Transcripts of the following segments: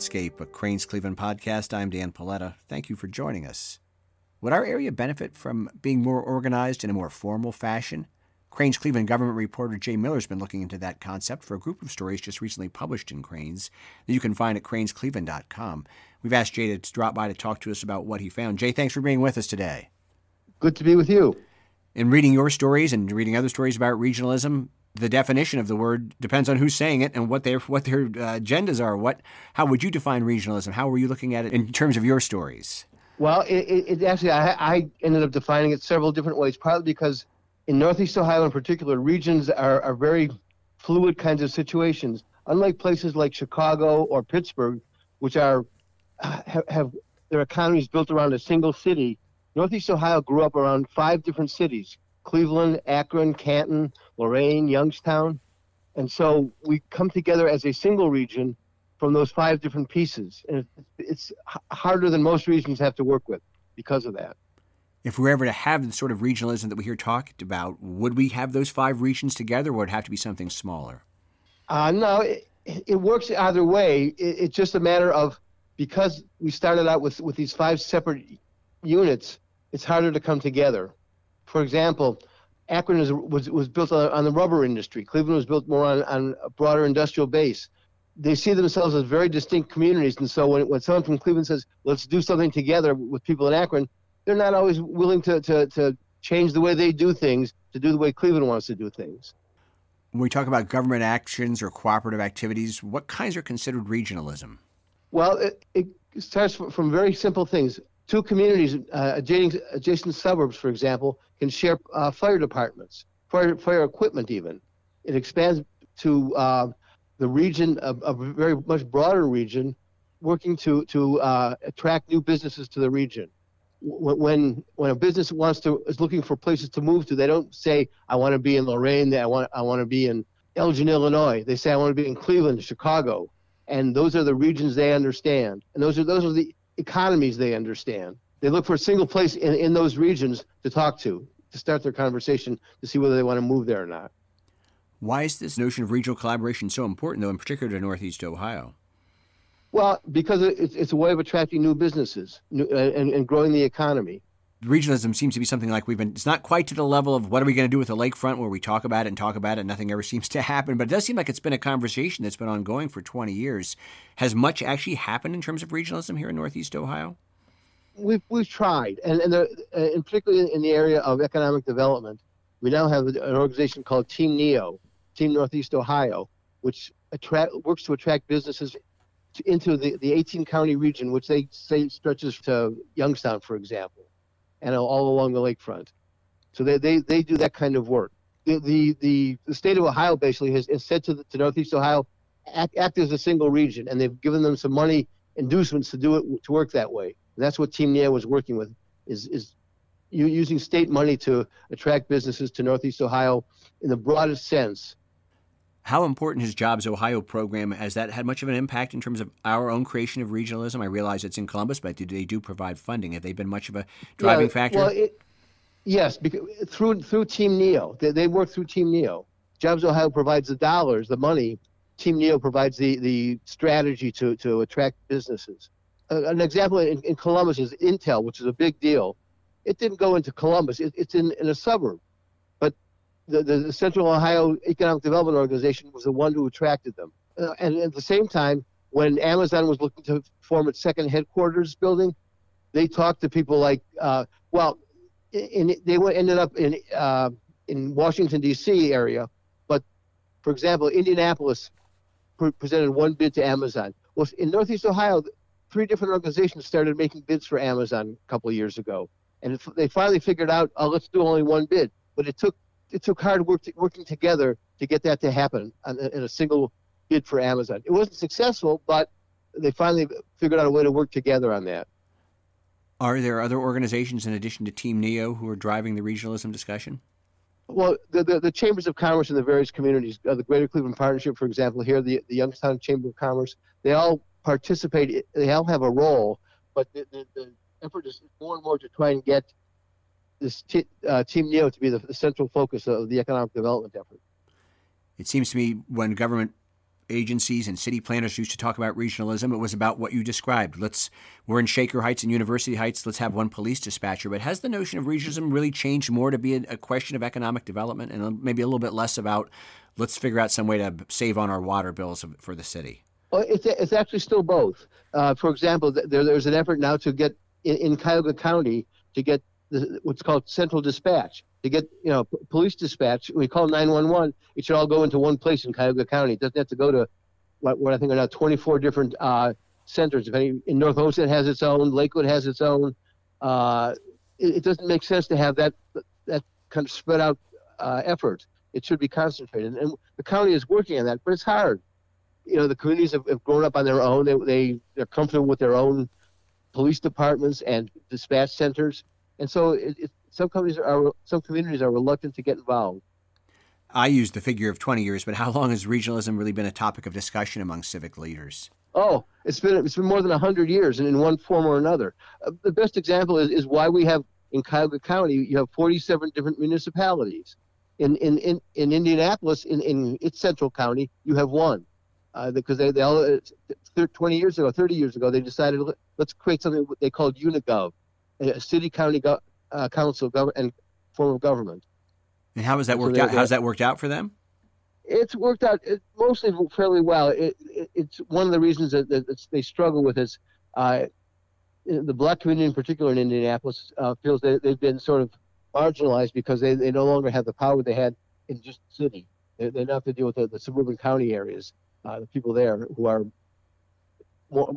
Landscape, a Crain's Cleveland podcast. I'm Dan Paletta. Thank you for joining us. Would our area benefit from being more organized in a more formal fashion? Crain's Cleveland government reporter Jay Miller's been looking into that concept for a group of stories just recently published in Crain's that you can find at crainscleveland.com. We've asked Jay to drop by to talk to us about what he found. Jay, thanks for being with us today. Good to be with you. In reading your stories and reading other stories about regionalism, the definition of the word depends on who's saying it and what their what their uh, agendas are. What how would you define regionalism? How were you looking at it in terms of your stories? Well, it, it, actually I, I, ended up defining it several different ways. Partly because in Northeast Ohio, in particular, regions are, are very fluid kinds of situations. Unlike places like Chicago or Pittsburgh, which are have, have their economies built around a single city, Northeast Ohio grew up around five different cities Cleveland, Akron, Canton, Lorain, Youngstown. And so we come together as a single region from those five different pieces. And it's harder than most regions have to work with because of that. If we were ever to have the sort of regionalism that we hear talked about, would we have those five regions together or would it have to be something smaller? Uh, no, it, it works either way. It, it's just a matter of because we started out with, with these five separate units, it's harder to come together. For example, Akron is, was, was built on, on, the rubber industry. Cleveland was built more on, on a broader industrial base. They see themselves as very distinct communities. And so when, when someone from Cleveland says, let's do something together with people in Akron, they're not always willing to, to, to change the way they do things to do the way Cleveland wants to do things. When we talk about government actions or cooperative activities, what kinds are considered regionalism? Well, it, it starts from very simple things. Two communities, uh, adjacent, adjacent suburbs, for example, can share uh, fire departments, fire, fire equipment even. It expands to uh, the region, a, a, very much broader region, working to, to uh, attract new businesses to the region. When, when a business wants to is looking for places to move to, they don't say, I want to be in Lorain, I want, I want to be in Elgin, Illinois. They say, I want to be in Cleveland, Chicago and those are the regions they understand, and those are those are the economies they understand. They look for a single place in, in those regions to talk to, to start their conversation, to see whether they want to move there or not. Why is this notion of regional collaboration so important, though, in particular to Northeast Ohio? Well, because it's, it's a way of attracting new businesses new, and, and growing the economy regionalism seems to be something like we've been it's not quite to the level of what are we going to do with the lakefront where we talk about it and talk about it and nothing ever seems to happen but it does seem like it's been a conversation that's been ongoing for 20 years. Has much actually happened in terms of regionalism here in northeast ohio? We've, we've tried and, and, uh, and particularly in the area of economic development we now have an organization called team neo team northeast ohio which attract, works to attract businesses to, into the, the 18 county region which they say stretches to youngstown for example and all along the lakefront. So they, they, they do that kind of work. The, the, the, the state of Ohio basically has, has said to, the, to Northeast Ohio, act, act as a single region, and they've given them some money inducements to do it to work that way. And that's what Team Neo was working with, is, is using state money to attract businesses to Northeast Ohio in the broadest sense how important his Jobs Ohio program has that had much of an impact in terms of our own creation of regionalism? I realize it's in Columbus, but do they do provide funding. Have they been much of a driving yeah, factor? Well, it, yes, because through through Team Neo, they, they work through Team Neo. Jobs Ohio provides the dollars, the money. Team Neo provides the, the strategy to, to attract businesses. Uh, an example in, in, Columbus is Intel, which is a big deal. It didn't go into Columbus. It, it's in, in a suburb the, the, Central Ohio Economic Development Organization was the one who attracted them. Uh, and at the same time, when Amazon was looking to form its second headquarters building, they talked to people like, uh, well, in, they ended up in uh, in Washington D.C. area, but for example, Indianapolis pre- presented one bid to Amazon. Well, in Northeast Ohio, three different organizations started making bids for Amazon a couple of years ago, and they finally figured out, oh, let's do only one bid. But it took it took hard work to, working together to get that to happen in a single bid for Amazon. It wasn't successful, but they finally figured out a way to work together on that. Are there other organizations in addition to Team Neo who are driving the regionalism discussion? Well, the, the, the chambers of commerce in the various communities, uh, the Greater Cleveland Partnership, for example, here, the, the Youngstown Chamber of Commerce, they all participate, they all have a role, but the, the, the effort is more and more to try and get this t- uh, Team Neo to be the, the, central focus of the economic development effort. It seems to me when government agencies and city planners used to talk about regionalism, it was about what you described. Let's we're in Shaker Heights and University Heights. Let's have one police dispatcher. But has the notion of regionalism really changed more to be a, a question of economic development and maybe a little bit less about let's figure out some way to save on our water bills for the city? Well, it's, it's actually still both. Uh, for example, there, there's an effort now to get in, in Cuyahoga County to get the, what's called central dispatch. To get you know police dispatch, we call 911. It should all go into one place in Cuyahoga County. It doesn't have to go to what, what I think are now 24 different uh, centers. If any, in North Olmsted has its own, Lakewood has its own. Uh, it, it, doesn't make sense to have that that kind of spread out uh, effort. It should be concentrated, and the county is working on that, but it's hard you know the communities have, have grown up on their own. They, they they're comfortable with their own police departments and dispatch centers, and so it, it, some companies are some communities are reluctant to get involved. I use the figure of 20 years, but how long has regionalism really been a topic of discussion among civic leaders? Oh, it's been it's been more than 100 years, and in one form or another. Uh, the best example is, is why we have in Cuyahoga County you have 47 different municipalities. In in in, in Indianapolis, in, in its central county, you have one uh, because they, they all, uh, 20 years ago, 30 years ago, they decided let's create something they called Unigov, a city county go, uh, council gov- and form of government. And how has that worked so out? How's that worked out for them? It's worked out it, mostly fairly well. It, it, it's one of the reasons that, that they struggle with is uh, the black community in particular in Indianapolis uh, feels that they've been sort of marginalized because they, they no longer have the power they had in just the city. They, they now have to deal with the, the suburban county areas uh, the people there who are more,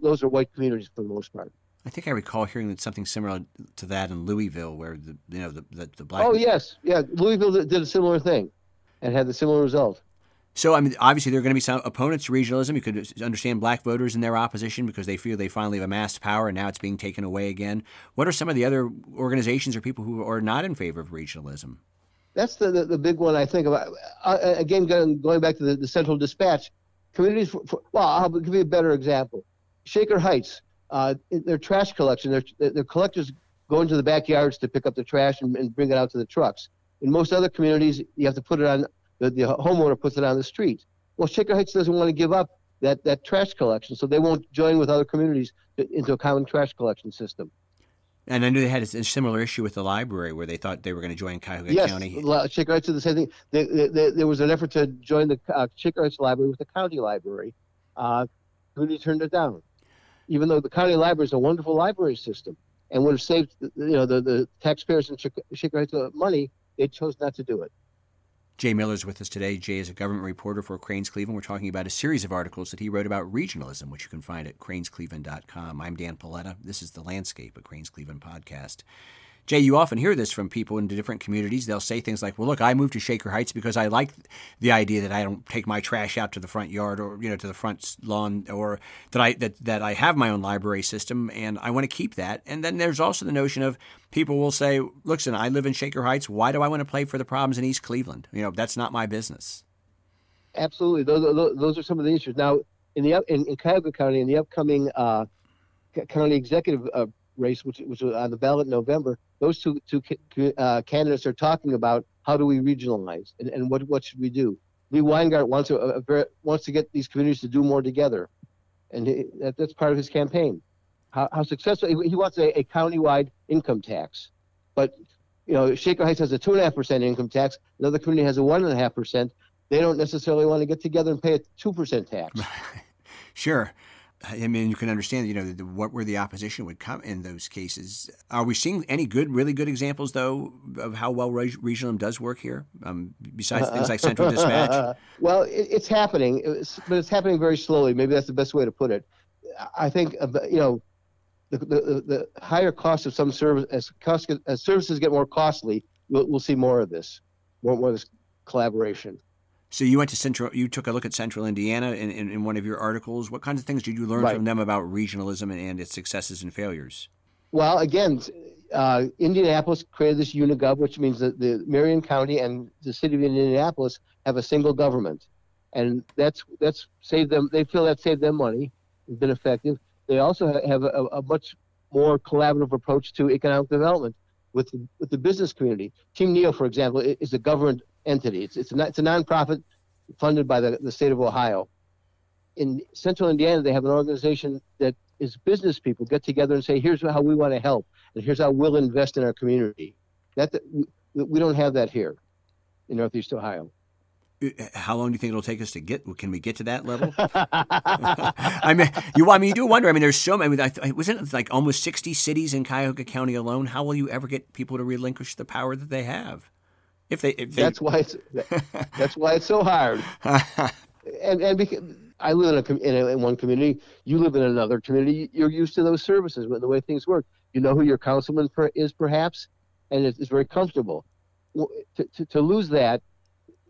those are white communities for the most part. I think I recall hearing that something similar to that in Louisville, where the you know the the, the black. Oh yes, yeah, Louisville did a similar thing, and had the similar result. So I mean, obviously there are going to be some opponents to regionalism. You could understand black voters in their opposition because they feel they finally have amassed power and now it's being taken away again. What are some of the other organizations or people who are not in favor of regionalism? that's the, the, the, big one I think about. Uh, uh again, going, going back to the, the central dispatch, communities. For, for, well, I'll give you a better example. Shaker Heights, uh, their trash collection, their, their collectors go into the backyards to pick up the trash and, and, bring it out to the trucks. In most other communities, you have to put it on the, the homeowner puts it on the street. Well, Shaker Heights doesn't want to give up that, that trash collection, so they won't join with other communities to, into a common trash collection system. And I knew they had a similar issue with the library where they thought they were going to join Cuyahoga yes, County. Yes, Shaker Heights did the same thing. They, they, they, there was an effort to join the uh, Shaker Heights Library with the county library. Uh, County turned it down, even though the county library is a wonderful library system and would have saved you know the, the taxpayers in Heights money. They chose not to do it. Jay Miller is with us today. Jay is a government reporter for Crain's Cleveland. We're talking about a series of articles that he wrote about regionalism, which you can find at crainscleveland.com. I'm Dan Paletta. This is The Landscape, a Crain's Cleveland podcast. Jay, you often hear this from people in different communities. They'll say things like, "Well, look, I moved to Shaker Heights because I like the idea that I don't take my trash out to the front yard or you know to the front lawn, or that I that that I have my own library system and I want to keep that." And then there's also the notion of people will say, "Look, "Listen, I live in Shaker Heights. Why do I want to play for the problems in East Cleveland? You know, that's not my business." Absolutely, those, those are some of the issues. Now, in the in, in Cuyahoga County, in the upcoming uh, county executive uh, race, which, which was on the ballot in November, those two, two uh, candidates are talking about how do we regionalize and, and what, what should we do. Lee Weingart wants, a wants to get these communities to do more together, and he, that, that's part of his campaign. How, how successful he, he wants a, a countywide income tax, but you know Shaker Heights has a two and a half percent income tax. Another community has a one and a half percent. They don't necessarily want to get together and pay a two percent tax. sure. I mean, you can understand, you know, the, what where the opposition would come in those cases. Are we seeing any good, really good examples, though, of how well regionalism does work here, um, besides things like central dispatch? well, it, it's happening, it's, but it's happening very slowly. Maybe that's the best way to put it. I think, uh, you know, the, the, the higher cost of some service, as, cost, as services get more costly, we'll, we'll see more of this, more, more of this collaboration. So you went to Central. You took a look at Central Indiana in, in, in one of your articles. What kinds of things did you learn right. from them about regionalism and, its successes and failures? Well, again, uh, Indianapolis created this Unigov, which means that the Marion County and the city of Indianapolis have a single government, and that's that's saved them. They feel that saved them money, been effective. They also have a, a much more collaborative approach to economic development with the, with the business community. Team Neo, for example, is a government entity. It's it's a, it's a nonprofit funded by the, the state of Ohio. In central Indiana, they have an organization that is business people get together and say, here's how we want to help, and here's how we'll invest in our community. That, that we, we don't have that here in Northeast Ohio. Uh, how long do you think it'll take us to get? Can we get to that level? I mean, you. I mean, you do wonder. I mean, there's so. Many. I mean, I, wasn't it like almost 60 cities in Cuyahoga County alone? How will you ever get people to relinquish the power that they have? If they, if they... that's why it's that's why it's so hard. and and because I live in a, in, a, in one community, you live in another community. You're used to those services, the way things work. You know who your councilman is, perhaps, and it's, it's very comfortable. To, to, to lose that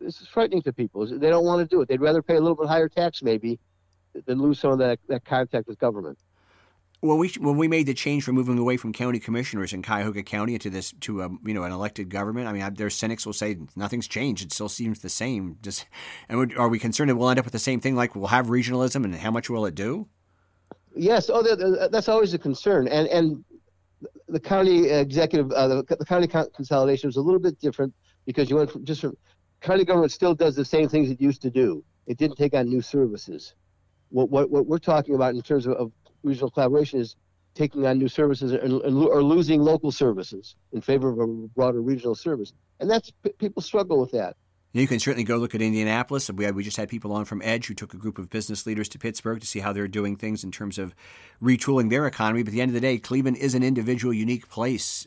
this is frightening to people. They don't want to do it. They'd rather pay a little bit higher tax maybe than lose some of that, that contact with government. When we when we made the change from moving away from county commissioners in Cuyahoga County to this to a you know an elected government, I mean, their cynics will say nothing's changed. It still seems the same. Just and are we concerned that we'll end up with the same thing? Like we'll have regionalism, and how much will it do? Yes. Oh, that's always a concern. And and the county executive, uh, the, the county consolidation was a little bit different because you went from just from county government still does the same things it used to do. It didn't take on new services. What, what, what we're talking about in terms of, of regional collaboration is taking on new services and, and, or losing local services in favor of a broader regional service. And that's people struggle with that. You can certainly go look at Indianapolis. We, we just had people on from Edge who took a group of business leaders to Pittsburgh to see how they're doing things in terms of retooling their economy. But at the end of the day, Cleveland is an individual, unique place.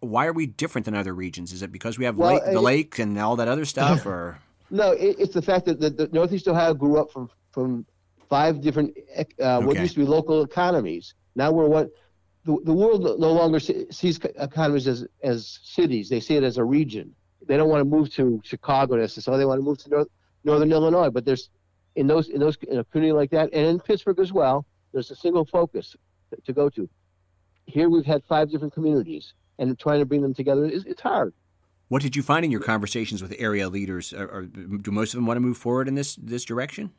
Why are we different than other regions? Is it because we have well, lake, the lake and all that other stuff, or no? it's the fact that the, the, Northeast Ohio grew up from from five different uh, what used to be local economies. Now we're what the, the world no longer sees economies as as cities; they see it as a region they don't want to move to Chicago necessarily. They want to move to North, Northern Illinois. But there's in those in those in a community like that, and in Pittsburgh as well, there's a single focus to, to go to. Here we've had five different communities, and trying to bring them together is it's hard. What did you find in your conversations with area leaders? Or do most of them want to move forward in this this direction?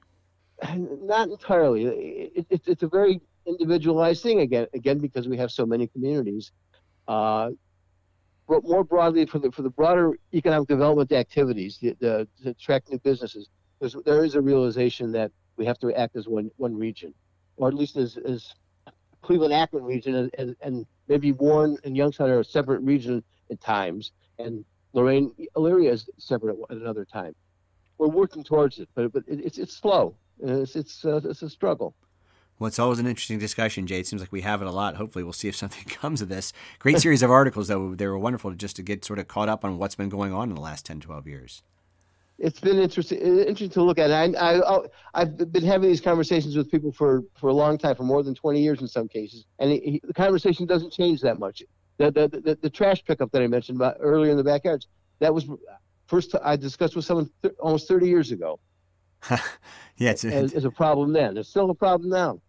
Not entirely. It, it, it's a very individualized thing again, again because we have so many communities. Uh, but more broadly for the for the broader economic development activities, the, the, to attract new businesses, there's, there is a realization that we have to act as one one region, or at least as, as Cleveland Akron region, and, and maybe Warren and Youngstown are a separate region at times, and Lorain Elyria is separate at another time. We're working towards it, but but it's it's slow. It's it's uh, it's a struggle. Well, it's always an interesting discussion, Jay. It seems like we have it a lot. Hopefully, we'll see if something comes of this. Great series of articles, though. They were wonderful just to get sort of caught up on what's been going on in the last 10, 12 years. It's been interesting, interesting to look at. I, I, I've been having these conversations with people for, for a long time, for more than 20 years in some cases, and he, the conversation doesn't change that much. The, the, the, the, trash pickup that I mentioned about earlier in the backyards, that was first I discussed with someone th- almost 30 years ago. yeah, it's a, as, as a problem then. It's still a problem now.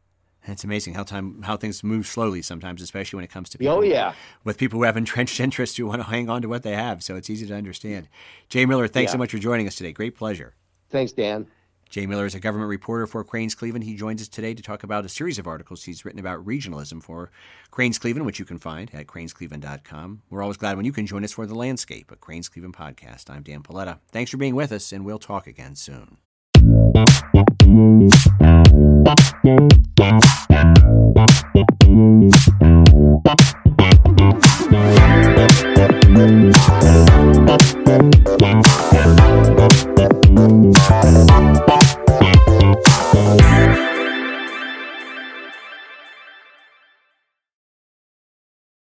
It's amazing how time how things move slowly sometimes, especially when it comes to oh, people. Oh yeah, with people who have entrenched interests who want to hang on to what they have. So it's easy to understand. Jay Miller, thanks yeah. so much for joining us today. Great pleasure. Thanks, Dan. Jay Miller is a government reporter for Crain's Cleveland. He joins us today to talk about a series of articles he's written about regionalism for Crain's Cleveland, which you can find at crainscleveland.com. We're always glad when you can join us for the landscape, a Crain's Cleveland podcast. I'm Dan Paletta. Thanks for being with us, and we'll talk again soon. Thank